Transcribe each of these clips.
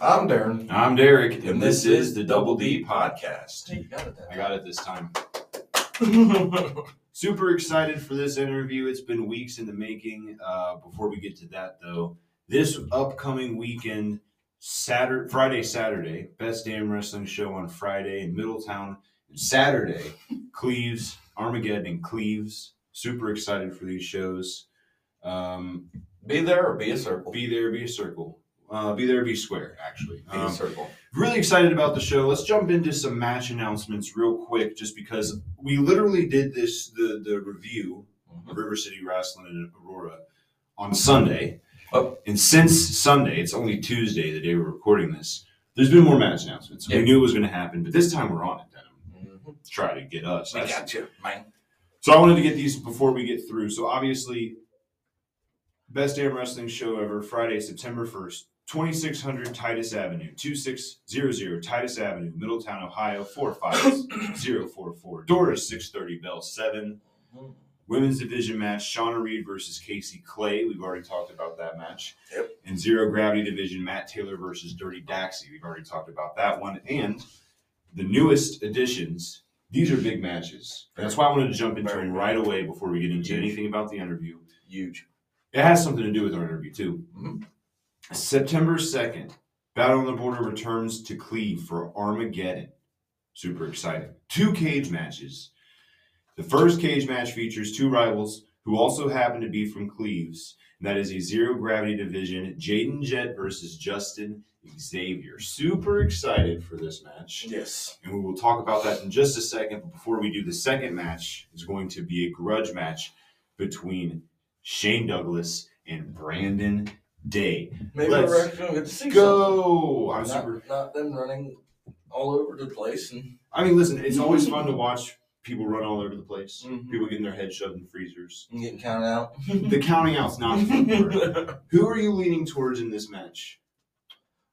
I'm Darren. I'm Derek, and, this is the Double D podcast. Hey, you got it I got it this time. Super excited for this interview. It's been weeks in the making. Uh, before we get to that, though, this upcoming weekend, Saturday, Friday, Saturday, Best Damn Wrestling Show on Friday in Middletown, and Saturday, Cleves, Armageddon, and Cleves. Super excited for these shows. Um, be there or be a circle. be there, be a circle. Uh, be there, be square. Actually, Be a Um, circle. really excited about the show. Let's jump into some match announcements real quick, just because we literally did this the the review of River City Wrestling in Aurora on Sunday, Oh. and since Sunday, it's only Tuesday, the day we're recording this. There's been more match announcements. Yeah. We knew it was going to happen, but this time we're on it. Denim. Mhm. Try to get us. We That's- got you, man. so I wanted to get these before we get through. So obviously, best damn wrestling show ever, Friday, September first, twenty six hundred Titus Avenue, two six zero zero Titus Avenue, Middletown, Ohio, four five zero four four. Door is six thirty, bell seven. Mhm. Women's division match: Shauna Reed versus Casey Clay. We've already talked about that match. Yep. And zero gravity division: Matt Taylor versus Dirty Daxie. We've already talked about that one. And the newest additions. These are big matches. That's why I wanted to jump into Very them right away before we get into Huge. anything about the interview. Huge. It has something to do with our interview too. Mhm. September second, Battle on the Border returns to Cleve for Armageddon. Super exciting. Two cage matches. The first cage match features two rivals who also happen to be from Cleves, and that is a zero gravity division Jaden Jet versus Justin Xavier. Super excited for this match Yes. and we will talk about that in just a second. But before we do, the second match is going to be a grudge match between Shane Douglas and Brandon Day. Maybe Let's we're actually gonna get to see Go! I'm something. super. Not, not them running all over the place and I mean, listen, it's always fun to watch people run all over the place. Mhm. People getting their heads shoved in freezers. and getting counted out. The counting out's not the fun part. Who are you leaning towards in this match?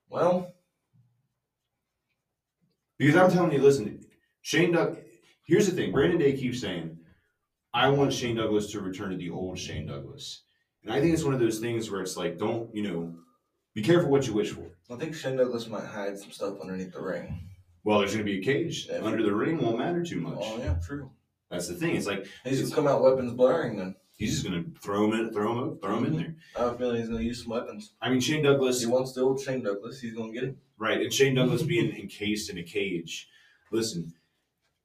well, Because I'm telling you, listen, Shane Doug. Here's the thing: Brandon Day keeps saying, "I want Shane Douglas to return to the old Shane Douglas," and I think it's one of those things where it's like, don't you know, be careful what you wish for. I think Shane Douglas might hide some stuff underneath the ring. Well, there's going to be a cage Yeah. under the ring; won't matter too much. Oh yeah, true. That's the thing. It's like He's gonna come out weapons blaring then. he's just going to throw him in, throw him, throw him in mm-hmm. there. I have a feeling he's gonna use some weapons. I mean, Shane Douglas, he wants the old Shane Douglas, he's gonna get it. right? And Shane Douglas being encased in a cage. Listen,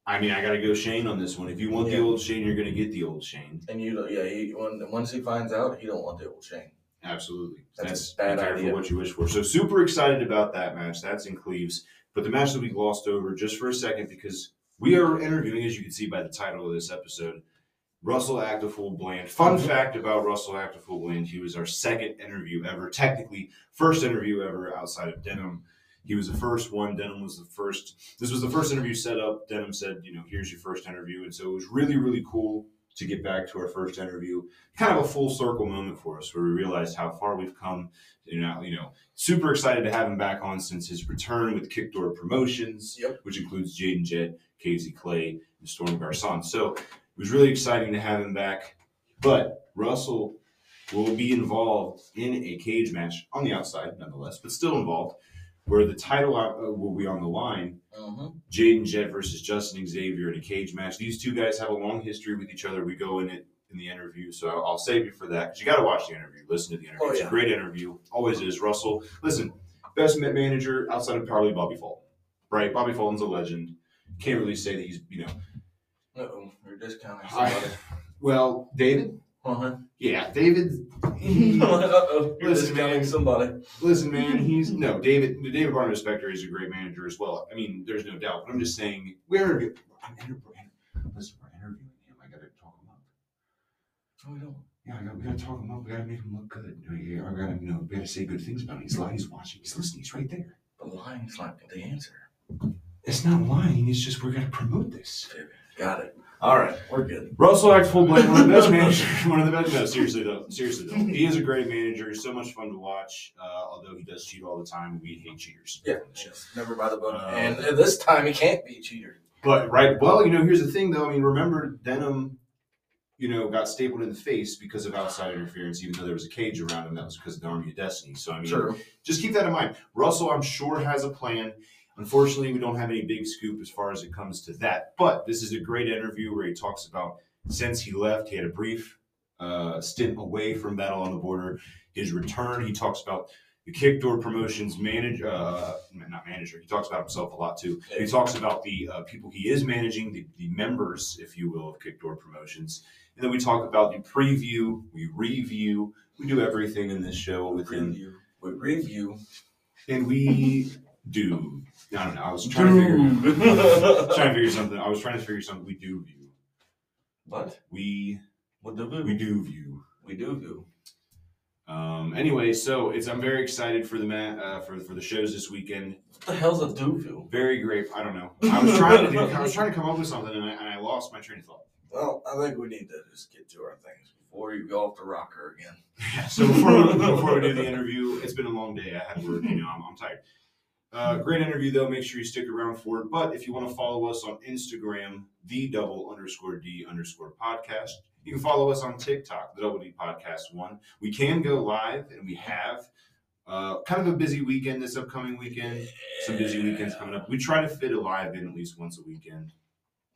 I mean, I got to go Shane on this one. If you want the old Shane, you're going to get the old Shane. And you, yeah, he, when, once he finds out, he don't want the old Shane. Absolutely. That's That's, bad idea. what you wish for. So super excited about that match. That's in Cleves. But the match that we glossed over just for a second because we are interviewing, as you can see by the title of this episode, Russell Actafool Bland. Fun Mhm. fact about Russell Actafool Bland, he was our second interview ever, technically first interview ever outside of Denim. He was the first one. Denim was the first. This was the first interview set up. Denim said, you know, here's your first interview. And so it was really, really cool to get back to our first interview. Kind of a full circle moment for us where we realized how far we've come. You know, you know, super excited to have him back on since his return with Kickdoor Promotions, Yep. which includes Jaden Jett, Casey Clay, and Storm Garcon. So it was really exciting to have him back. But Russell will be involved in a cage match on the outside, nonetheless, but still involved, where the title uh, will be on the line. Mm-hmm. Jaden Jett versus Justin Xavier in a cage match. These two guys have a long history with each other. We go in it in the interview, so I'll, I'll save you for that because you got to watch the interview, listen to the interview. Oh, It's yeah. a great interview, always is. Russell, listen, best ma- manager outside of probably Bobby Fulton, right? Bobby Fulton's a legend. Can't really say that he's, you know, Uh-oh, you're discounting I- somebody. well, David. Uh-huh. Yeah, David. he- Uh-oh, you're Listen, man. somebody. Listen, man, he's no David. David Barnum Spector is a great manager as well. I mean, there's no doubt. But I'm just saying, we're I'm inter- listen, we're interviewing him. I gotta talk him up. Oh, we don't. Yeah, I got, we gotta talk him up. We gotta make him look good. I gotta, you know, we gotta say good things about him. He's lying. He's watching. He's listening. He's right there. But lying's not the answer. It's not lying. It's just we're gonna promote this. Got it. All right, we're good. Russell Act full blame, one of the best managers. One of the best. No, seriously though. Seriously though, he is a great manager. He's So much fun to watch. Uh, although he does cheat all the time. We hate cheaters. Yeah, never by the book. Uh, and this time he can't be a cheater. But right, well, you know, here's the thing though. I mean, remember Denim you know, got stapled in the face because of outside interference, even though there was a cage around him. That was because of the Army of Destiny. So I mean, True. just keep that in mind. Russell, I'm sure, has a plan. Unfortunately, we don't have any big scoop as far as it comes to that. But this is a great interview where he talks about since he left, he had a brief uh, stint away from Battle on the Border. His return, he talks about the Kickdoor Promotions manager, uh, not manager. He talks about himself a lot too. He talks about the uh, people he is managing, the, the members, if you will, of Kickdoor Promotions. And then we talk about the preview, we review, we do everything in this show within Preview. We review. and we do. I don't know. I was trying to figure trying to figure something. I was trying to figure something. We do view. what? We What do we we? do view. We do view. Um. Anyway, so it's I'm very excited for the ma- uh, for for the shows this weekend. What the hell's a do view? Very great. I don't know. I was trying to do, I was trying to come up with something and I, and I lost my train of thought. Well, I think we need to just get to our things before you go off the rocker again. Yeah. So before we, before we do the interview, it's been a long day. I had work. You know, I'm, I'm tired. Uh, great interview though. Make sure you stick around for it. But if you want to follow us on Instagram, the double underscore D underscore podcast. You can follow us on TikTok, the Double D Podcast One. We can go live, and we have. Uh, kind of a busy weekend this upcoming weekend. Some busy weekends coming up. We try to fit a live in at least once a weekend.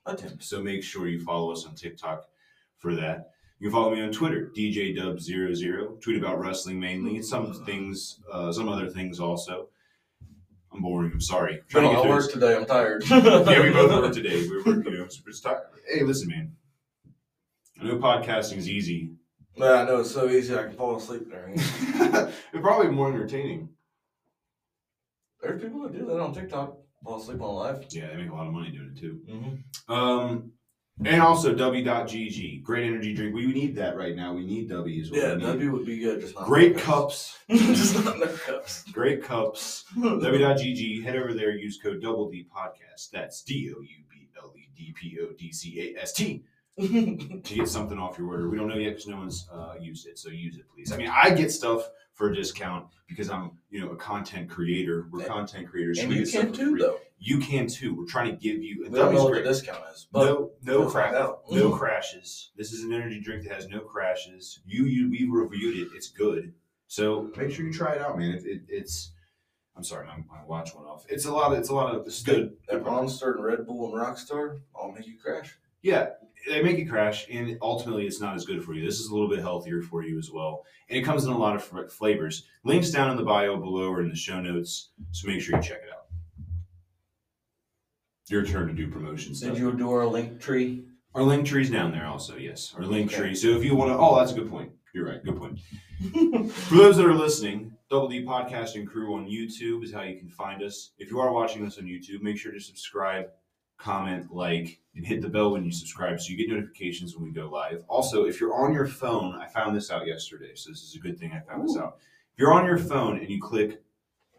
Attempt. So make sure you follow us on TikTok for that. You can follow me on Twitter, DJDub00. Tweet about wrestling mainly, and some things, uh, some other things also. I'm boring. I'm sorry. Been Trying to a get lot work this. today. I'm tired. Yeah, we both worked today. We were, you know, it's tired. Hey, listen, man. I know podcasting is easy. Yeah, I know it's so easy. I can fall asleep during it. it's probably more entertaining. There's people that do that on TikTok. Fall asleep on live. Yeah, they make a lot of money doing it too. Mm-hmm. Um, and also W.GG, great energy drink. We need that right now. We need W as well. Yeah, W would be good. Just not Great cups, just not no cups. great cups. W.GG, head over there, use code Double D Podcast. That's D O U B L E D P O D C A S T to get something off your order. We don't know yet because no one's uh, used it, so use it, please. I mean, I get stuff for a discount because I'm, you know, a content creator. We're content creators. and we you can too, free. though. You can too. We're trying to give you. We don't know what the discount is, but no, no crash, no crashes. This is an energy drink that has no crashes. You, you, we reviewed it. It's good. So make sure you try it out, man. It, it, it's. I'm sorry, my, my watch went off. It's a lot. Of, it's a lot of. It's good. That Monster and Red Bull and Rockstar all make you crash. Yeah, they make you crash, and ultimately, it's not as good for you. This is a little bit healthier for you as well, and it comes in a lot of flavors. Links down in the bio below or in the show notes, so make sure you check it out. Your turn to do promotion stuff. Did you do our link tree? Our link tree's down there also, yes. Our link Okay. tree. So if you want to, oh, that's a good point. You're right. Good point. For those that are listening, Double D Podcast and Crew on YouTube is how you can find us. If you are watching us on YouTube, make sure to subscribe, comment, like, and hit the bell when you subscribe so you get notifications when we go live. Also, if you're on your phone, I found this out yesterday, so this is a good thing I found this out. If you're on your phone and you click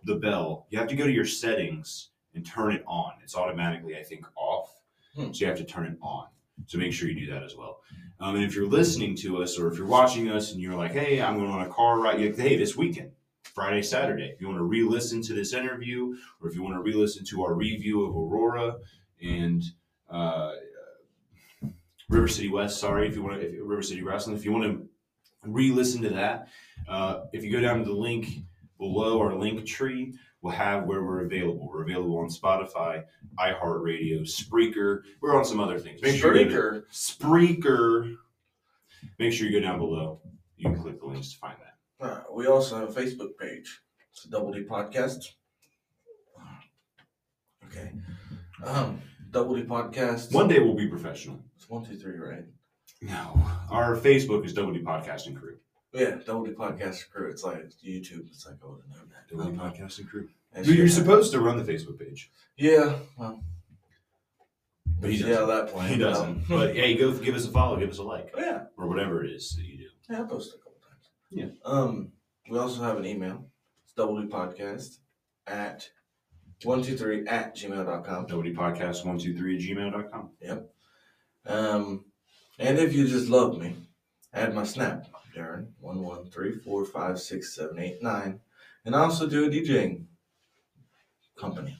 the bell, you have to go to your settings and turn it on. It's automatically, I think, off. Hmm. So you have to turn it on. So make sure you do that as well. Um, and if you're listening to us or if you're watching us and you're like, hey, I'm going on a car ride, you're like, hey, this weekend, Friday, Saturday, if you want to re listen to this interview or if you want to re listen to our review of Aurora and uh, River City West, sorry, if you want to, if, River City Wrestling, if you want to re listen to that, uh, if you go down to the link below our link tree, we'll have where we're available. We're available on Spotify, iHeartRadio, Spreaker. We're on some other things. Make sure you go to- Spreaker. Spreaker. Make sure you go down below. You can click the links to find that. Uh, we also have a Facebook page. It's a Double D Podcast. Okay. Um, Double D Podcast. One day we'll be professional. It's one, two, three, right? No, our Facebook is WD Podcast and Crew. Yeah, Double D Podcast crew. It's like YouTube. It's like I would have known that. WD Um, Podcast and Crew. and You're supposed to run the Facebook page. Yeah. Well. But he yeah, doesn't. Yeah, that point. He doesn't. But hey, go give us a follow, give us a like, yeah. or whatever it is that you do. Yeah, I posted a couple times. Yeah. Um, we also have an email. It's double D podcast at one two three at gmail.com. WD Podcast one two three at gmail.com. Um, and if you just love me, add my snap, Darren one one three four five six seven eight nine, and I also do a DJing company,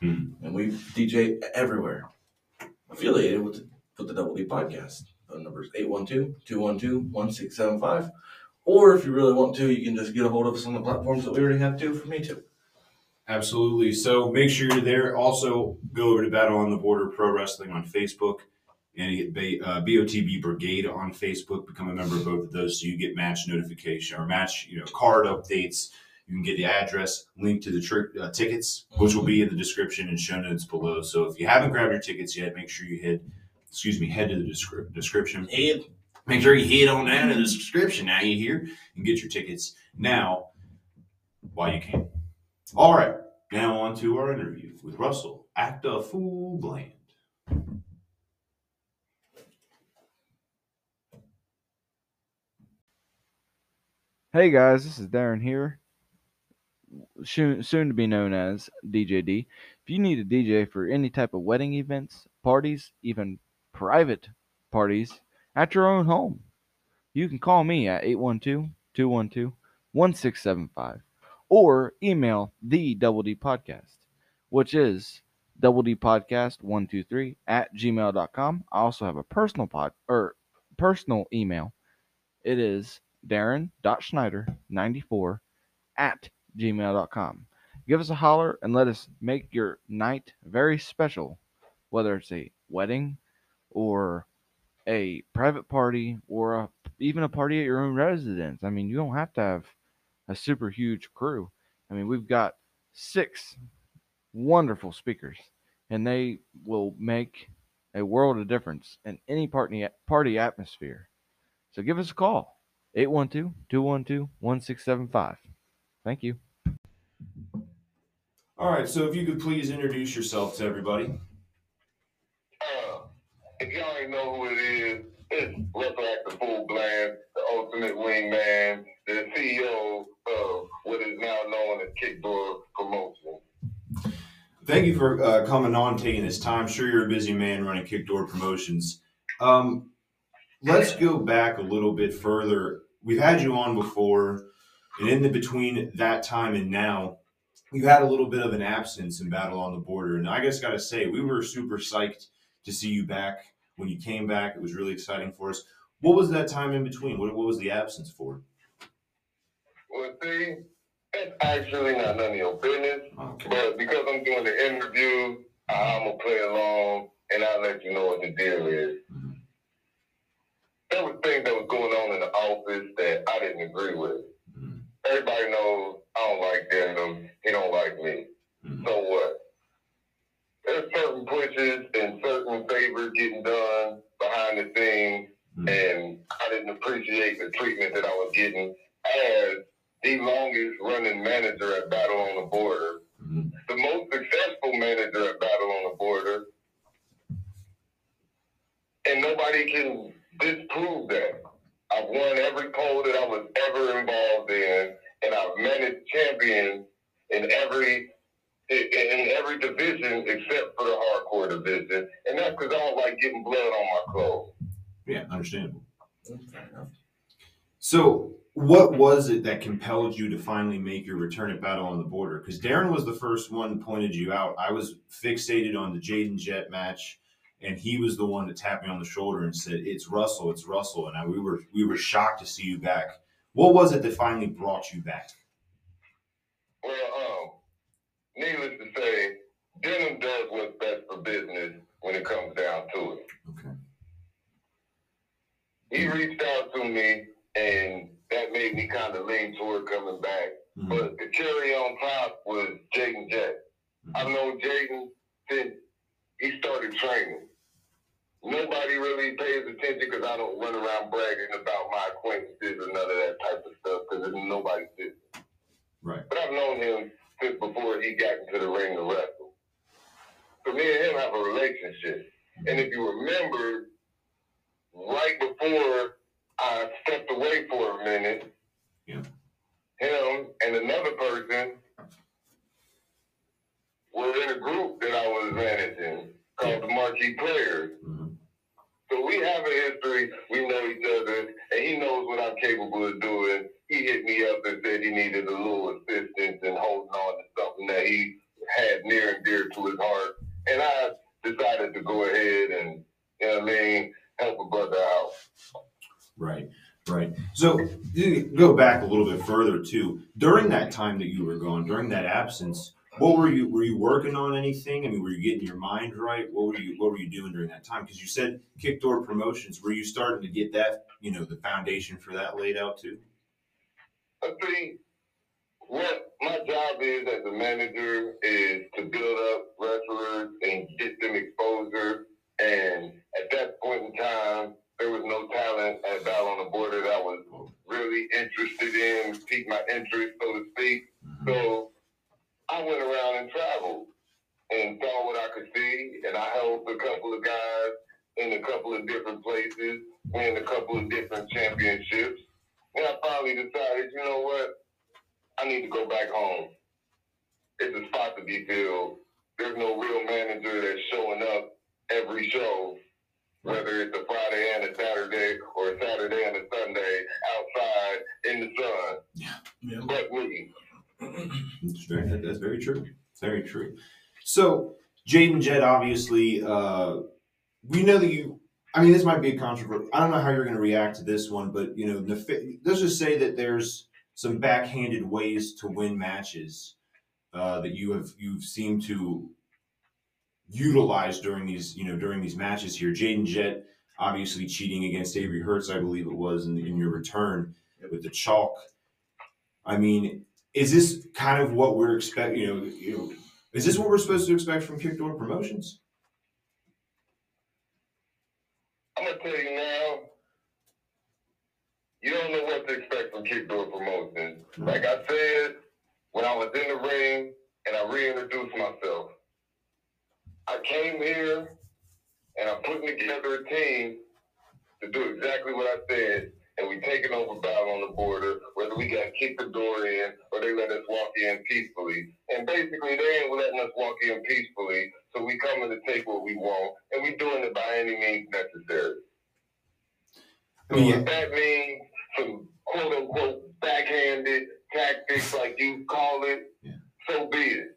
Hmm. and we DJ everywhere, affiliated with the, with the Double D podcast. Phone number is 812-212-1675. Or if you really want to, you can just get a hold of us on the platforms that we already have too for me too. Absolutely. So make sure you're there. Also, go over to Battle on the Border Pro Wrestling on Facebook and get uh, BOTB Brigade on Facebook. Become a member of both of those so you get match notification or match you know card updates. You can get the address, link to the tri- uh, tickets, which will be in the description and show notes below. So if you haven't grabbed your tickets yet, make sure you head, excuse me, head to the descri- description. Head. Make sure you hit on down to the description now you hear and get your tickets now while you can. All right, now on to our interview with Russell, Actafool Bland. Hey guys, this is Darren here, soon, soon to be known as DJD. If you need a DJ for any type of wedding events, parties, even private parties at your own home, you can call me at 812 212 1675 or email the Double D Podcast, which is double D Podcast 123 at gmail.com. I also have a personal pod or personal email. It is darren.schneider94 at gmail.com. Give us a holler and let us make your night very special, whether it's a wedding or a private party or a, even a party at your own residence. I mean, you don't have to have a super huge crew. I mean, we've got six wonderful speakers, and they will make a world of difference in any party party atmosphere. So give us a call. 812 212 1675. Thank you. All right, so if you could please introduce yourself to everybody. Uh, if y'all ain't know who it is, it's Russell Actafool Bland, the ultimate wingman, the CEO of what is now known as Kickdoor Promotion. Thank you for uh, coming on, taking this time. Sure, you're a busy man running Kickdoor Promotions. Um, let's go back a little bit further. We've had you on before, and in the between that time and now, you had a little bit of an absence in Battle on the Border. And I just got to say, we were super psyched to see you back. When you came back, it was really exciting for us. What was that time in between? What, what was the absence for? Well, see, that's actually not none of your business. Okay. But because I'm doing the interview, I'm going to play along and I'll let you know what the deal is. Mhm. There was things that was going on in the office that I didn't agree with. Mhm. Everybody knows I don't like Denim. He don't like me. Mhm. So what? There's certain pushes and certain favors getting done behind the scenes, Mhm. and I didn't appreciate the treatment that I was getting as the longest running manager at Battle on the Border, Mhm. the most successful manager at Battle on the Border, and nobody can disprove that. I've won every poll that I was ever involved in, and I've managed champions in every in every division except for the hardcore division, and that's because I don't like getting blood on my clothes. Yeah, understandable. Fair enough. So, what was it that compelled you to finally make your return at Battle on the Border? Because Darren was the first one pointed you out. I was fixated on the Jaden Jet match, and he was the one that tapped me on the shoulder and said, "It's Russell, it's Russell." And I, we were we were shocked to see you back. What was it that finally brought you back? Well, um, needless to say, Denim does what's best for business when it comes down to it. Okay. He reached out to me, and that made me kind of lean toward coming back. Mhm. But the cherry on top was Jaden Jet. I've known Jaden since he started training. Nobody really pays attention because I don't run around bragging about my acquaintances or none of that type of stuff because it's nobody's business. Right. But I've known him since before he got into the ring to wrestle. So me and him have a relationship. And if you remember, right before I stepped away for a minute, Yeah. him and another person were in a group that I was managing called the Marquee Players. Mhm. So we have a history. We know each other, and he knows what I'm capable of doing. He hit me up and said he needed a little assistance in holding on to something that he had near and dear to his heart. And I decided to go ahead and, you know what I mean, help a brother out. Go back a little bit further too. During that time that you were gone, during that absence, what were you were you working on anything? I mean, were you getting your mind right? What were you what were you doing during that time? Because you said Kickdoor Promotions. Were you starting to get that you know the foundation for that laid out too? I think what my job is as a manager is to build up wrestlers and get them exposure. And at that point in time, there was no talent at Battle on the Border that I was really interested in, piqued my interest, so to speak. Mm-hmm. So I went around and traveled and saw what I could see, and I helped a couple of guys in a couple of different places, win a couple of different championships. And I finally decided, you know what? I need to go back home. It's a spot to be filled. There's no real manager that's showing up every show, whether it's a Friday and a Saturday or a Saturday and a Sunday outside in the sun. Yeah. But me. That's very, that- that's very true. Very true. So, Jaden Jett, obviously, uh, we know that you. I mean, this might be a controversial. I don't know how you're going to react to this one, but you know, nef- let's just say that there's some backhanded ways to win matches uh, that you have you've seemed to utilize during these you know during these matches here. Jaden Jett obviously cheating against Avery Hertz, I believe it was in, in your return with the chalk. I mean, is this kind of what we're expect? You know, you know, is this what we're supposed to expect from Kickdoor Promotions? I'm gonna tell you now, you don't know what to expect from Kickdoor Promotions. Hmm. Like I said, when I was in the ring and I reintroduced myself, I came here and I'm putting together a team to do exactly what I said. And we taking over battle on the border, whether we got kicked the door in or they let us walk in peacefully. And basically, they ain't letting us walk in peacefully, so we coming to take what we want, and we doing it by any means necessary. So Yeah. if that means some quote unquote backhanded tactics, like you call it, Yeah. so be it.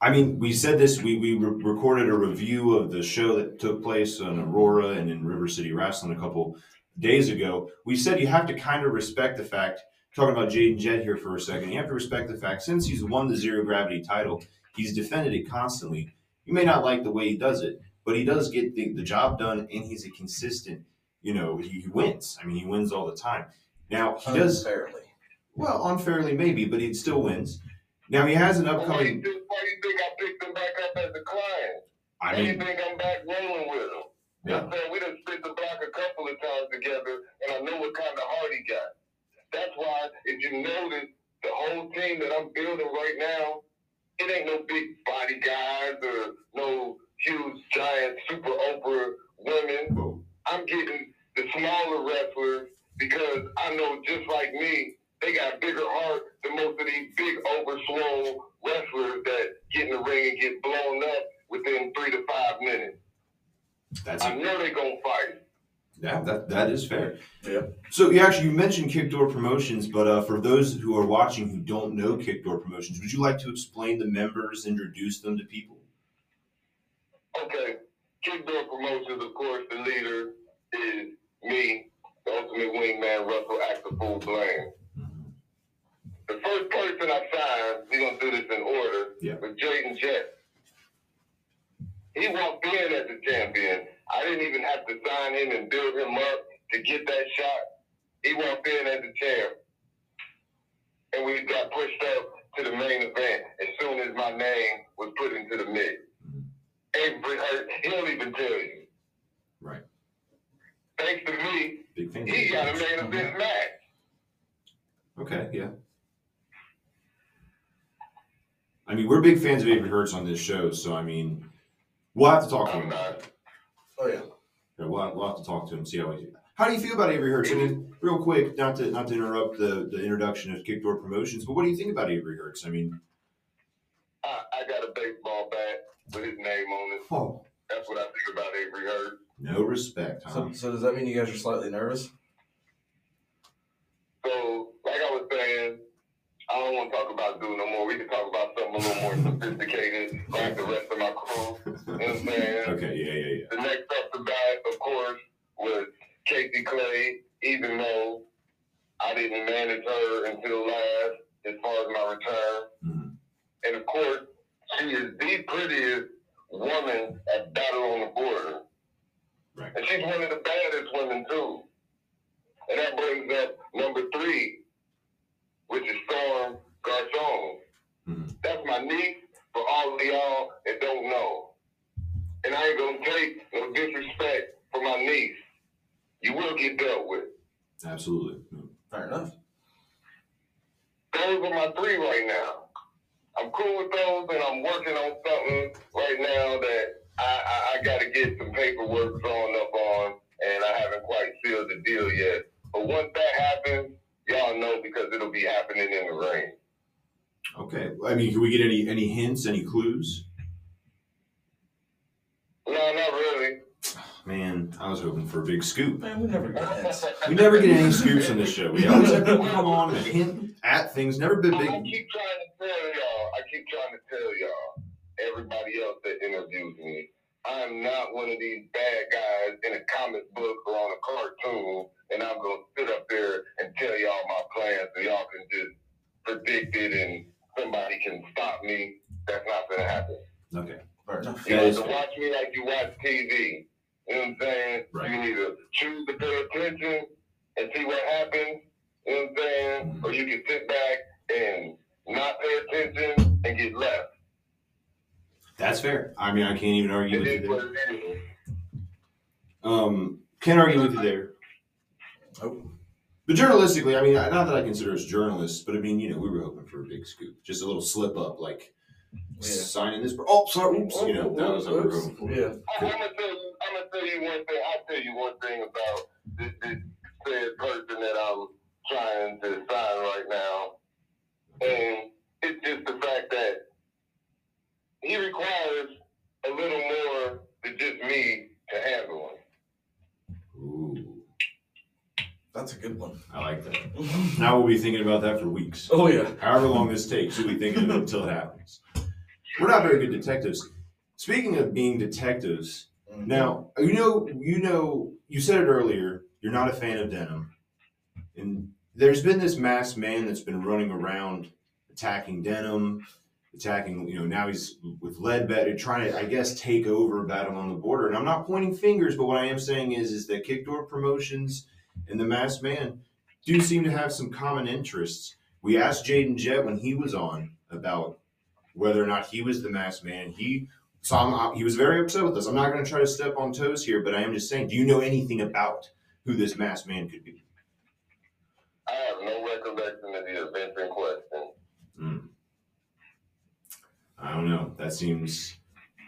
I mean, we said this. We we re- recorded a review of the show that took place on Aurora and in River City Wrestling a couple days ago. We said you have to kind of respect the fact. Talking about Jaden Jett here for a second, you have to respect the fact since he's won the zero gravity title, he's defended it constantly. You may not like the way he does it, but he does get the, the job done, and he's a consistent. You know, he, he wins. I mean, he wins all the time. Now he does Unfairly. well unfairly, maybe, but he still wins. Now he has an Why you, upcoming. think, why you think I picked him back up as a client? I Why you mean, think I'm back rolling with him? Yeah. I'm saying? We done spit the block a couple of times together, and I know what kind of heart he got. That's why, if you notice, the whole team that I'm building right now, it ain't no big body guys or no huge, giant, super Oprah women. I'm getting the smaller wrestlers because I know just like me, they got bigger heart than most of these big overswole wrestlers that get in the ring and get blown up within three to five minutes. That's I know they gonna fight. yeah, that that is fair. Yeah. So you actually you mentioned Kickdoor Promotions, but uh, for those who are watching who don't know Kickdoor Promotions, would you like to explain the members, introduce them to people? Okay, Kickdoor Promotions, of course, the leader is me, the ultimate wingman, Russell Actafool Blame. First person I signed, we're gonna do this in order, Yeah. was Jaden Jett. He walked in as a champion. I didn't even have to sign him and build him up to get that shot. He walked in as a champ. And we got pushed up to the main event as soon as my name was put into the mix. Avery Hurt, he'll even tell you. Right. Thanks to me, he got a main event match. Okay, yeah. I mean, we're big fans of Avery Hertz on this show, so I mean, we'll have to talk to him about it. Oh yeah. Yeah, we'll, have, we'll have to talk to him, see how he. How do you feel about Avery Hertz? I mean, real quick, not to not to interrupt the, the introduction of Kickdoor Promotions, but what do you think about Avery Hertz? I mean, I, I got a baseball bat with his name on it. oh, That's what I think about Avery Hurt. no respect, huh? So, so does that mean you guys are slightly nervous? sophisticated like the rest of my crew. You know what I'm saying? Okay, yeah, yeah, yeah. The next up to bat, of course, was Casey Clay, even though I didn't manage her until last as far as my return. Mm-hmm. And of course, she is the prettiest woman at Battle on the Border. Right. And she's one of the baddest women, too. And that brings up number three, which is Storm Garcon. Mhm. That's my niece for all of y'all that don't know. And I ain't gonna take no disrespect for my niece. You will get dealt with. Absolutely. Fair enough. Those are my three right now. I'm cool with those, and I'm working on something right now that I, I, I got to get some paperwork drawn up on, and I haven't quite sealed the deal yet. But once that happens, y'all know because it'll be happening in the ring. Okay. I mean, can we get any any hints, any clues? No, not really. Man, I was hoping for a big scoop. Man, we never get hints. We never get any scoops on this show. We always have people come on and hint at things. Never been big. I keep trying to tell y'all. I keep trying to tell y'all. Everybody else that interviews me, I'm not one of these bad guys in a comic book or on a cartoon, and I'm gonna sit up there and tell y'all my plans, so y'all can just predict it, and somebody can stop me. That's not gonna happen. Okay. Fair. You That have is to watch me like you watch TV. You know what I'm saying? Right. You either choose to pay attention and see what happens, you know what I'm saying? Mhm. Or you can sit back and not pay attention and get left. That's fair. I mean, I can't even argue It with is you what there. Um, can't argue with you there. Oh, But journalistically, I mean, not that I consider us journalists, but I mean, you know, we were hoping for a big scoop, just a little slip up, like yeah. signing this. Oh, sorry, oops. You know, that was what we were hoping for. Yeah. I, I'm gonna tell you. I'm gonna tell you one thing. I'll tell you one thing about this, this said person that I'm trying to sign right now, and it's just the fact that he requires a little more than just me to handle him. Ooh, That's a good one. I like that. Now we'll be thinking about that for weeks. oh yeah. However long this takes, we'll be thinking of it until it happens. We're not very good detectives. Speaking of being detectives, Mhm. now you know, you know, you said it earlier. You're not a fan of denim, and there's been this masked man that's been running around attacking denim, attacking. You know, now he's with Ledbetter trying to, I guess, take over Battle on the Border. And I'm not pointing fingers, but what I am saying is, is that Kickdoor Promotions and the Masked Man do seem to have some common interests. We asked Jaden Jett when he was on about whether or not he was the masked man. He so I'm, uh, he was very upset with us. I'm not going to try to step on toes here, but I am just saying, do you know anything about who this masked man could be? I have no recollection of the event in question. Hmm. I don't know. That seems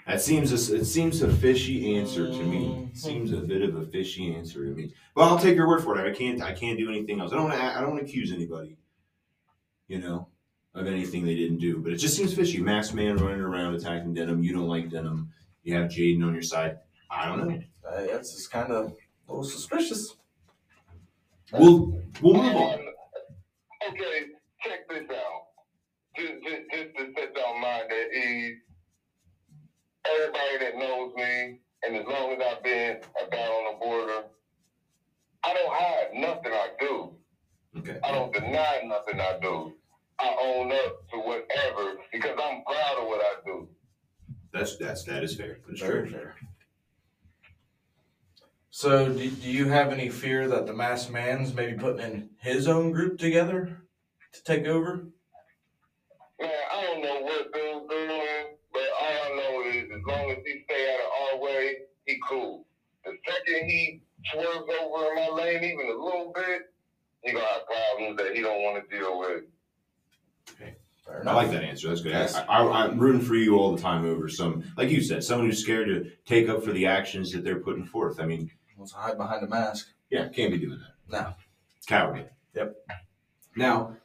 that seems a, it seems a fishy answer to me. Seems a bit of a fishy answer to me. But I'll take your word for it. I can't I can't do anything else. I don't want to I don't want to accuse anybody. You know, of anything they didn't do, but it just seems fishy. Masked man running around attacking denim. You don't like denim. You have Jaden on your side. I don't know. Uh, that's just kind of a little suspicious. We'll we'll move on. Um, okay, check this out. Just, just, just to set y'all mind at ease, everybody that knows me, and as long as I've been a guy on the border, I don't hide nothing I do. Okay. I don't deny nothing I do. I own up to whatever because I'm proud of what I do. That's that's that is fair. That's Very true. fair. So, do, do you have any fear that the masked man's maybe putting in his own group together to take over? Long as he stay out of our way, he cool. The second he swerves over in my lane even a little bit, he gonna have problems that he don't want to deal with. Fair I like that answer. That's good. Yes. I, I, I'm rooting for you all the time over some, like you said, someone who's scared to take up for the actions that they're putting forth. I mean, Let's hide behind a mask. yeah, can't be doing that. No. Cowardly. Yep. Now,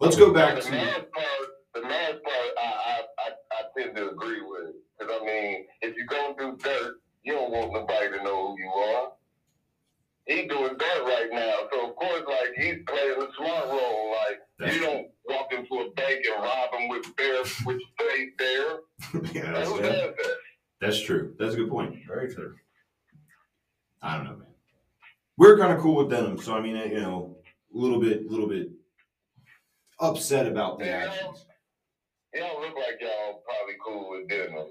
let's go back to the to. mask part, the mask part, I, I, I, I tend to agree with. Because, I mean, if you're go do dirt, you don't want nobody to know who you are. He doing dirt right now. So, of course, like, he's playing a smart role. Like, That's you don't walk into a bank and rob them with bare, with stays there. yeah, that's, that? that's true. That's a good point. Very true. I don't know, man. We're kind of cool with denim, so I mean, you know, a little bit, a little bit upset about the actions. y'all look like y'all probably cool with dinner.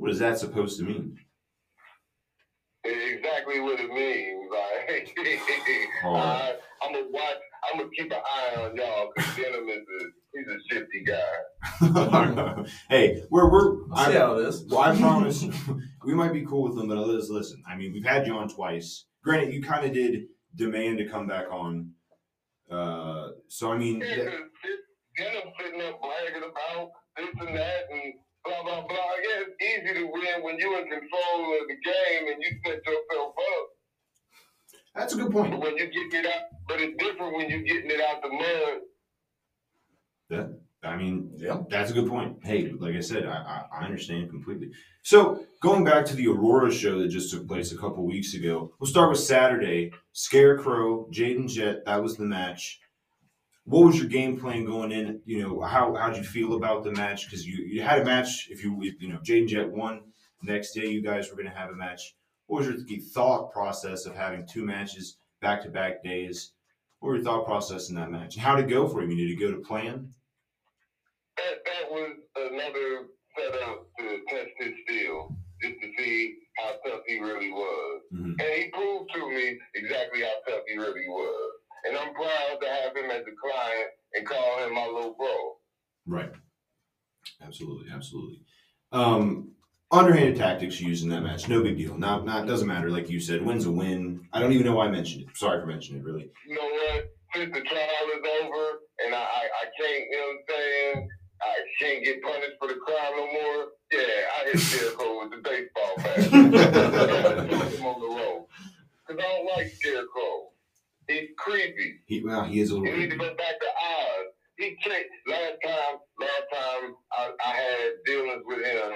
What is that supposed to mean? Exactly what it means. Like, Oh. I, I'm gonna watch. I'm gonna keep an eye on y'all because Denim is a he's a shifty guy. hey, we're we're. I'll see how it is. well, I promise we might be cool with them, but let's listen. I mean, we've had you on twice. Granted, you kind of did demand to come back on. Uh, so I mean, Yeah, th- 'cause this Denim sitting up bragging about this and that and blah blah blah. Yeah, it's easy to win when you're in control of the game and you set yourself up. that's a good point. But when you get it out, but it's different when you're getting it out the mud. I mean, Yeah. That's a good point. Hey, like I said, I, I, I understand completely. So going back to the Aurora show that just took place a couple weeks ago, we'll start with Saturday. Scarecrow, Jaden Jet, that was the match. What was your game plan going in? You know, how how'd you feel about the match? Because you, you had a match. If you you know Jaden Jet won, next day you guys were going to have a match. What was your thought process of having two matches back to back days? What was your thought process in that match? And how did it go for you? Did it go to plan? That that was another setup to test his steel, just to see how tough he really was. Mhm. And he proved to me exactly how tough he really was. And I'm proud to have him as a client and call him my little bro. Right. Absolutely, absolutely. Um, underhanded tactics used in that match, no big deal. Not, not doesn't matter. Like you said, win's a win. I don't even know why I mentioned it. Sorry for mentioning it. Really. You know what? Since the trial is over and I, I, I can't, you know what I'm saying? I can't get punished for the crime no more. Yeah, I hit Jericho with the baseball bat. Him on the road. Because I don't like Scarecrow. He's creepy. He, well, he is a You little. need to go back to Oz. He can't. Last time, last time I, I had dealings with him,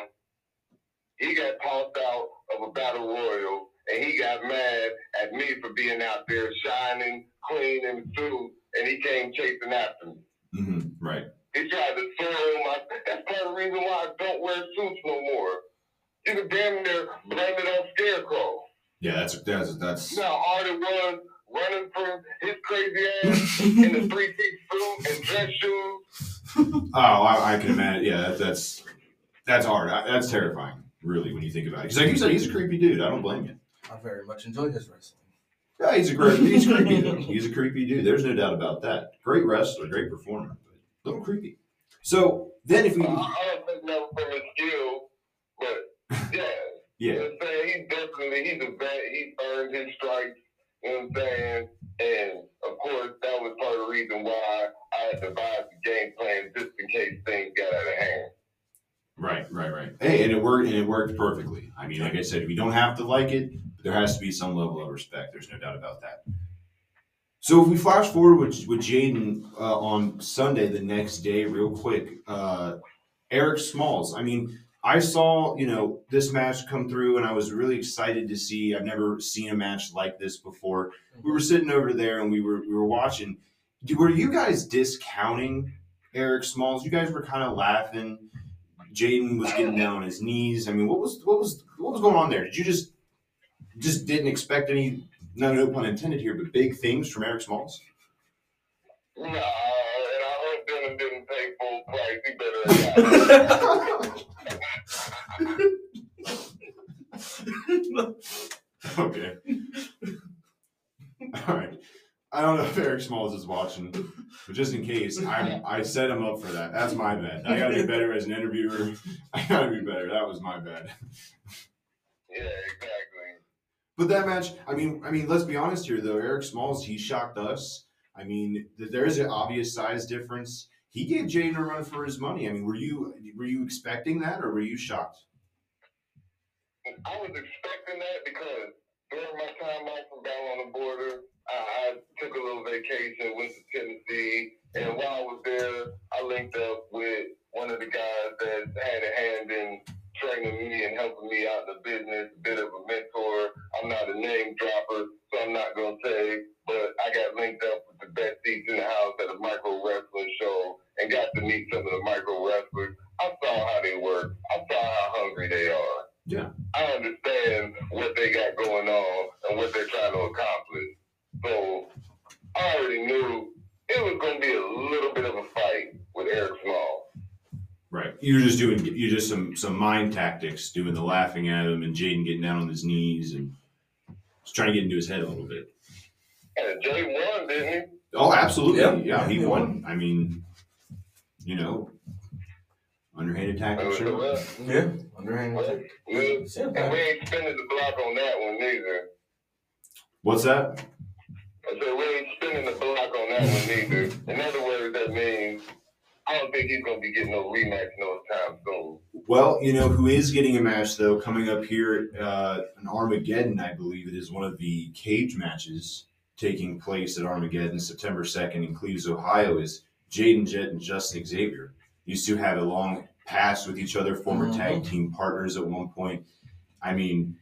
he got tossed out of a battle royal, and he got mad at me for being out there shining, clean in suit, and he came chasing after me. Mm-hmm. right. He tried to soil my. That's part of the reason why I don't wear suits no more. You can damn near blame it on Scarecrow. Yeah, that's that's that's. How hard it was running from his crazy ass in a three piece suit and dress shoes. Oh, I, I can imagine. Yeah, that, that's that's hard. I, that's terrifying. Really, when you think about it. Because like you said, he's a creepy dude. I don't blame you. I very much enjoy his wrestling. Yeah, he's a great. He's creepy. Though. He's a creepy dude. There's no doubt about that. Great wrestler, great performer, but a little creepy. So then, if we, I, I don't think that from his skill, but yeah. Yeah, know what I'm saying? He definitely, he's a vet. He's earned his stripes. What I'm saying? And of course, that was part of the reason why I had devised the game plan just in case things got out of hand. right, right, right. Hey, and it worked, and it worked perfectly. I mean, like I said, we don't have to like it. But there has to be some level of respect. There's no doubt about that. So if we flash forward with, with Jaden uh, on Sunday, the next day, real quick, uh, Eric Smalls. I mean, I saw you know this match come through, and I was really excited to see. I've never seen a match like this before. We were sitting over there, and we were we were watching. Were you guys discounting Eric Smalls? You guys were kind of laughing. Jaden was getting down on his knees. I mean, what was what was what was going on there? Did you just just didn't expect any? No, no pun intended here, but big things from Eric Smalls. Nah, and I hope Dylan didn't pay full price. He better have okay. All right. I don't know if Eric Smalls is watching, but just in case, I I set him up for that. That's my bad. I gotta be better as an interviewer. I gotta be better. That was my bad. Yeah, exactly. But that match, I mean, I mean, let's be honest here though. Eric Smalls, he shocked us. I mean, there is an obvious size difference. He gave Jaden a run for his money. I mean, were you were you expecting that, or were you shocked? I was expecting that because during my time off from Battle on the Border, I, I took a little vacation, went to Tennessee, and while I was there, I linked up with one of the guys that had a hand in training me and helping me out in the business, a bit of a mentor. I'm not a name dropper, so I'm not going to say, but I got linked up with the best seats in the house at a micro wrestling show and got to meet some of the micro wrestlers. I saw how they work. I saw how hungry they are. Yeah. I understand what they got going on and what they're trying to accomplish. So I already knew it was going to be a little bit of a fight with Eric Small. Right. You're just doing you're just some some mind tactics, doing the laughing at him and Jaden getting down on his knees and just trying to get into his head a little bit. And Jay won, didn't he? Oh, absolutely. Yeah. Yeah, he He won. I mean, you know, underhanded he? tactics. Uh, Sure. Yeah, underhand. well, well, Yeah, and we ain't spinning the block on that one neither. What's that? I said, we ain't spinning the block on that one neither. In other words, that means I don't think he's going to be getting no rematch no time soon. Well, you know who is getting a match though coming up here uh, in Armageddon, I believe it is one of the cage matches taking place at Armageddon September second in Cleves, Ohio. Is Jaden Jett and Justin Xavier used to have a long past with each other, former tag team partners at one point. I mean,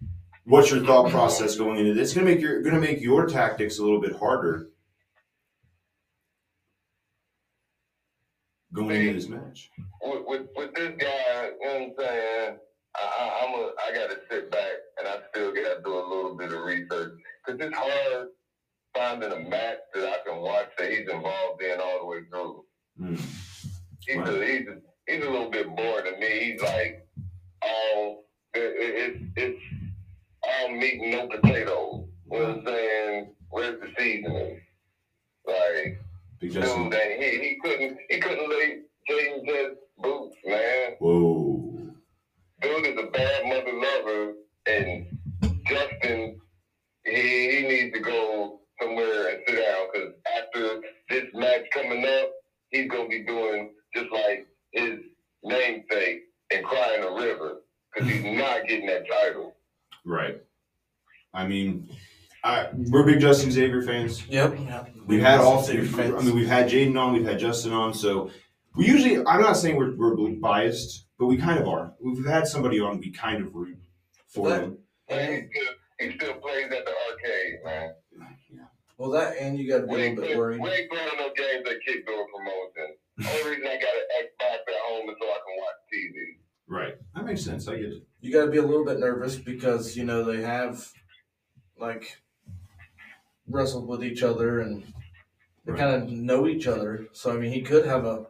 what's your thought process going into this? It's gonna make your gonna make your tactics a little bit harder going into this match. With, with, with this guy, you know what I'm saying? I, I, I'm a, I got to sit back and I still got to do a little bit of research because it's hard finding a match that I can watch that he's involved in all the way through. Hmm. He's Right. a, he's a, he's a little bit boring to me. He's like all it, it, it's it's all meat and no potatoes. You know what I'm saying? Where's the seasoning? Like Big dude, that he he couldn't he couldn't lay Jaden Jett's boots, man. Whoa. Dude is a bad mother lover, and Justin he he needs to go somewhere and sit down because after this match coming up, he's gonna be doing just like his namesake and crying a river because he's not getting that title. Right. I mean, I, we're big Justin Xavier fans. Yep. yep. We've had all. City I mean, we've had Jaden on, we've had Justin on, so we usually. I'm not saying we're, we're biased, but we kind of are. We've had somebody on, we kind of root for That- them. And he still he still plays at the arcade, man. Yeah. well, that and you got to be We a ain't, little bit play, we ain't playing no games that kick Kickdoor Promotion. Only reason I got an Xbox at home is so I can watch TV. Right. That makes sense. I get it. You got to be a little bit nervous because you know they have like wrestled with each other and they Right. kind of know each other. So I mean, he could have a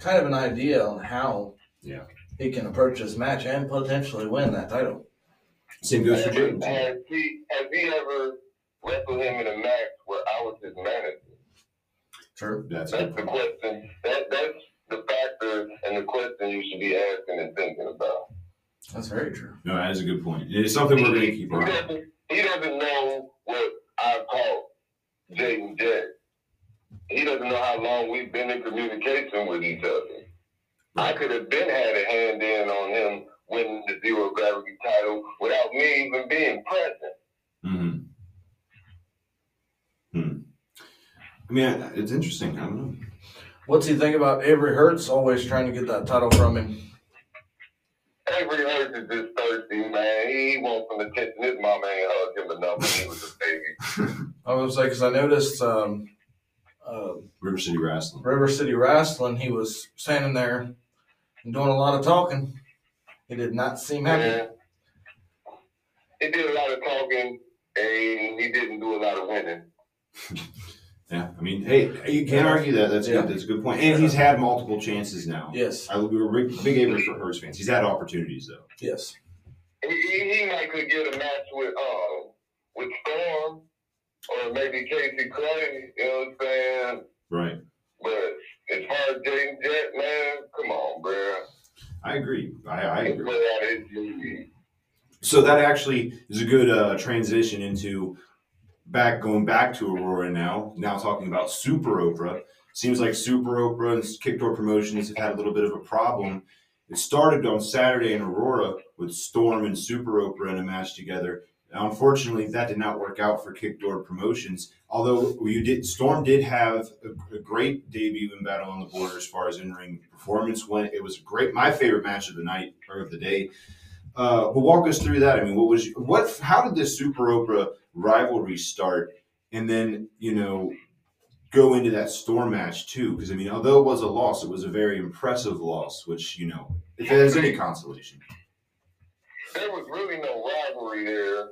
kind of an idea on how Yeah. he can approach this match and potentially win that title. Same goes for Has, Jaden. has he has he ever wrestled him in a match where I was his manager? True. That's That's the question. That that's the factor and the question you should be asking and thinking about. That's very true. No, that is a good point. It's something we're going to keep he on. doesn't he doesn't know what I taught Jaden Jett. He doesn't know how long we've been in communication with each other. I could have been had a hand in on him winning the zero gravity title without me even being present. hmm Hmm. I mean, it's interesting. I don't know. What's he think about Avery Hertz always trying to get that title from him? Avery Hurts is just thirsty, man. He wants some attention. His mama ain't hugged him enough when he was a baby. I was like, because I noticed um, uh, River City Wrestling. River City Wrestling, he was standing there and doing a lot of talking. He did not seem happy. Yeah. He did a lot of talking, and he didn't do a lot of winning. Yeah, I mean, hey, you can't argue that. That's Yeah. good. That's a good point. And he's had multiple chances now. Yes, I, we were big, big Avery for Hurts fans. He's had opportunities though. yes. He, he, he might could get a match with um with Storm or maybe Casey Clay. You know what I'm saying? Right. But as far as Jaden Jett, man, come on, bro. I agree. I, I agree. play out his duty. So that actually is a good uh, transition into back going back to Aurora now. Now talking about Super Oprah. Seems like Super Oprah and Kickdoor Promotions have had a little bit of a problem. It started on Saturday in Aurora with Storm and Super Oprah in a match together. Now, unfortunately, that did not work out for Kickdoor Promotions. Although you did, Storm did have a, a great debut in Battle on the Border as far as in-ring performance went. It was great, my favorite match of the night or of the day. Uh, but walk us through that. I mean, what was what? How did this Super Oprah rivalry start, and then you know go into that Storm match too? Because I mean, although it was a loss, it was a very impressive loss. Which you know, if there's any consolation, There was really no rivalry there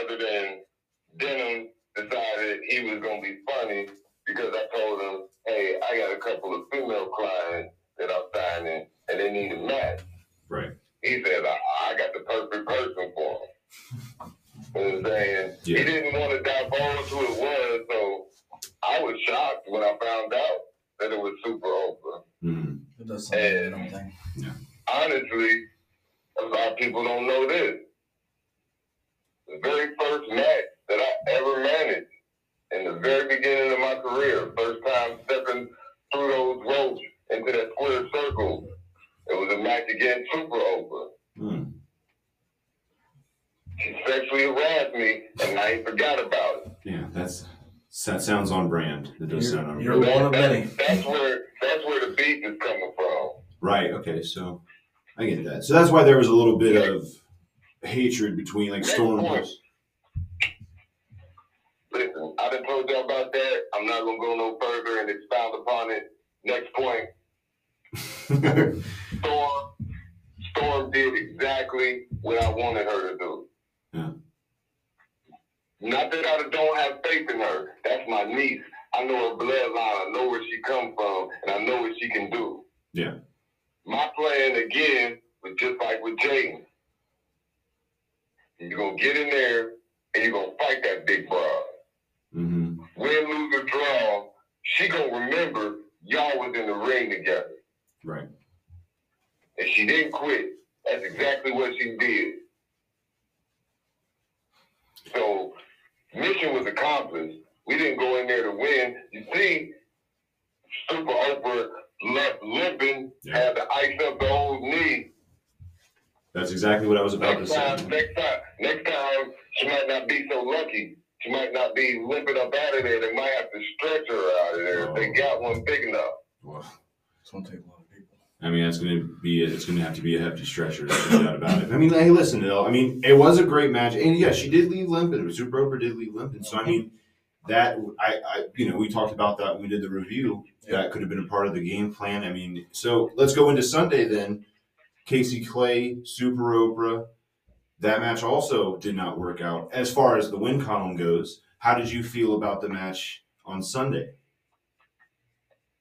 other than Denim decided he was going to be funny because I told him, hey, I got a couple of female clients that I'm signing, and they need a match. Right. He said, I, I got the perfect person for him. You know what I'm saying? Yeah. He didn't want to divulge who it was, so I was shocked when I found out that it was Super Oprah. Mhm. It does And- I honestly, a lot of people don't know this. The very first match that I ever managed in the very beginning of my career, first time stepping through those ropes into that square circle, it was a match against Super Oprah. Mm. She sexually harassed me, and I forgot about it. Yeah, that's that sounds on brand. That does You're- sound on brand. you're- one of many. That's where that's where the beef is coming from. Right. Okay. So I get that. So that's why there was a little bit of hatred between like Storm. was- Listen, I done told y'all about that. I'm not gonna go no further and expound upon it. Next point. Storm, Storm did exactly what I wanted her to do. Yeah. Not that I don't have faith in her. That's my niece. I know her bloodline. I know where she come from, and I know what she can do. Yeah. My plan again was just like with Jaden. You're gonna get in there and you're gonna fight that big broad. hmm Win, lose, or draw, she gonna remember y'all was in the ring together. Right. and she didn't quit. That's exactly what she did. So, mission was accomplished. We didn't go in there to win. You see, Super Oprah left limping, Yeah. had to ice up the old knee. That's exactly what I was about to Next say. time, next time, next time, she might not be so lucky. She might not be limping up out of there. They might have to stretch her out of there if they Oh. got one big enough. Well, It's gonna take a lot of people. I mean, that's going to be it's going to have to be a hefty stretcher. No doubt about it. I mean, hey, listen, though. I mean, it was a great match, and yeah, she did leave limping. Super Oprah did leave limping. So I mean, that I, I you know we talked about that when we did the review. That could have been a part of the game plan. I mean, so let's go into Sunday then. Casey Clay, Super Oprah. That match also did not work out as far as the win column goes. How did you feel about the match on Sunday?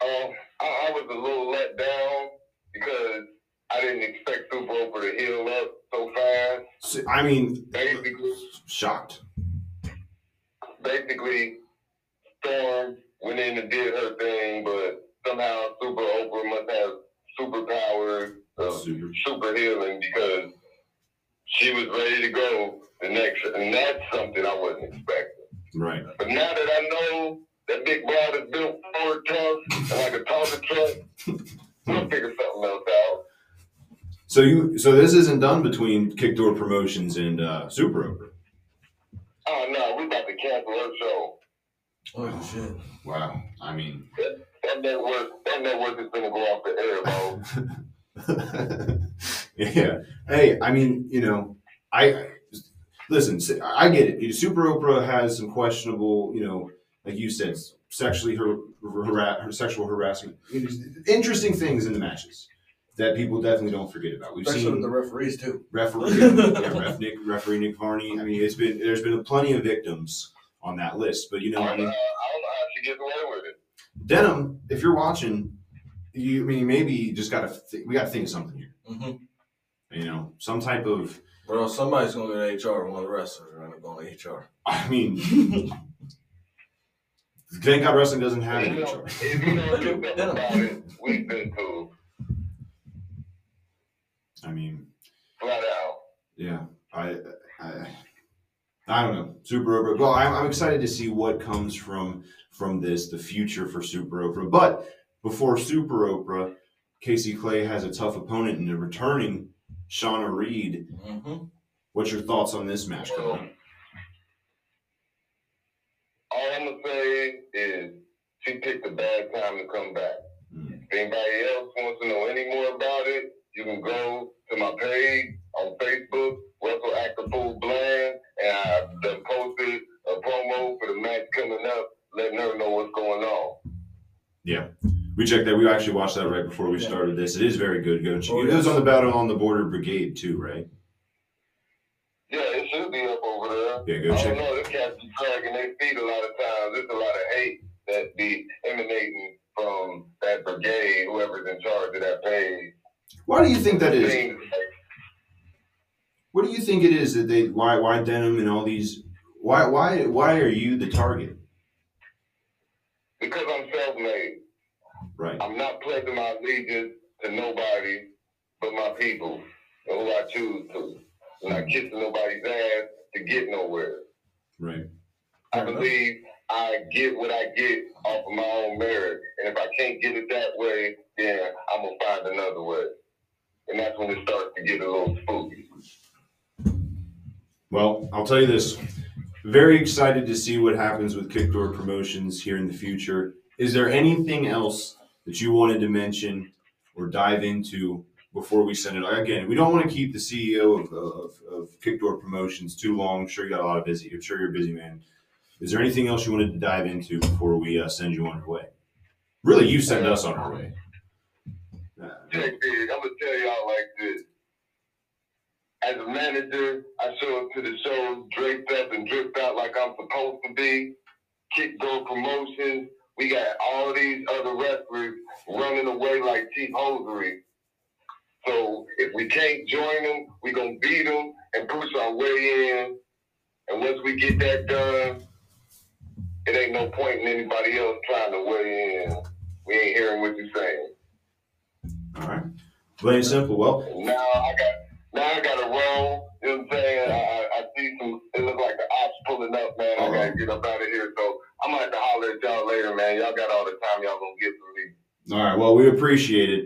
Um, I, I was a little let down because I didn't expect Super Oprah to heal up so fast. I mean, Basically, shocked. basically, Storm went in and did her thing, but somehow Super Oprah must have superpowers of Super. super healing because she was ready to go the next, and that's something I wasn't expecting. Right. But now that I know that Big Brother is built for tough and like a talking truck, we'll figure something else out. So you, so this isn't done between Kickdoor Promotions and uh, Super Oprah. Oh no, we about to cancel her show. Oh shit. Wow. I mean, That network, that network is gonna go off the air, bro. yeah. Hey, I mean, you know, I listen. I get it. Super Oprah has some questionable, you know, like you said, sexually her, har- her sexual harassment. Interesting things in the matches that people definitely don't forget about. We've Especially seen the referees too. referee, yeah, ref Nick, referee Nick Varney. I mean, it's been there's been plenty of victims on that list, but you know, I, I don't know, mean, I don't know how she gets away with it. Denim, if you're watching, you I mean maybe you just gotta th- we gotta think of something here. hmm You know, some type of. Bro, somebody's gonna go to HR. One of the wrestlers are gonna go to HR. I mean, thank God wrestling doesn't have If an you if you don't do about it, we've been to I mean, flat out. yeah, I, I, I don't know. Super Oprah. Well, I'm, I'm excited to see what comes from from this, the future for Super Oprah. But before Super Oprah, Casey Clay has a tough opponent in the returning Shauna Reed. hmm What's your thoughts on this match, Cole? All I'm gonna say is she picked a bad time to come back. Mm. If anybody else wants to know any more about it, you can go to my page on Facebook, Russell Actafool Bland, and I've done posted a promo for the match coming up, letting her know what's going on. Yeah. We checked that. We actually watched that right before we Yeah. started this. It is very good. Go check. Oh, it was on the Battle on the Border Brigade too, right? Yeah, it should be up over there. Yeah, go I check. don't know. This cats be dragging their feet a lot of times. There's a lot of hate that be emanating from that brigade, whoever's in charge of that page. Why do you think that is? What do you think it is that they why why Denim and all these why why why are you the target? because I'm self-made. Right. I'm not pledging my allegiance to nobody but my people and who I choose to. I'm not kissing nobody's ass to get nowhere. Right. I believe I get what I get off of my own merit. And if I can't get it that way, then I'm going to find another way. And that's when it starts to get a little spooky. Well, I'll tell you this. Very excited to see what happens with Kickdoor Promotions here in the future. Is there anything else that you wanted to mention or dive into before we send it? Again, we don't want to keep the CEO of, of, of Kickdoor Promotions too long. I'm sure you got a lot of busy. I'm sure you're a busy man. Is there anything else you wanted to dive into before we uh, send you on your way? Really, you send us on our way. Uh, Check this. I'm to tell y'all like this. As a manager, I show up to the show draped up and dripped out like I'm supposed to be. Kickdoor Promotions. We got all these other wrestlers running away like cheap hosiery. So if we can't join them, we're going to beat them and push our way in. And once we get that done, it ain't no point in anybody else trying to weigh in. We ain't hearing what you're saying. all right. Plain and simple. Well, Now I got now I got to roll. You know what I'm saying? I, I, see some. It look like the ops pulling up, man. I gotta uh-huh. get up out of here. So I'm gonna have to holler at y'all later, man. Y'all got all the time y'all gonna get from me. All right. Well, we appreciate it.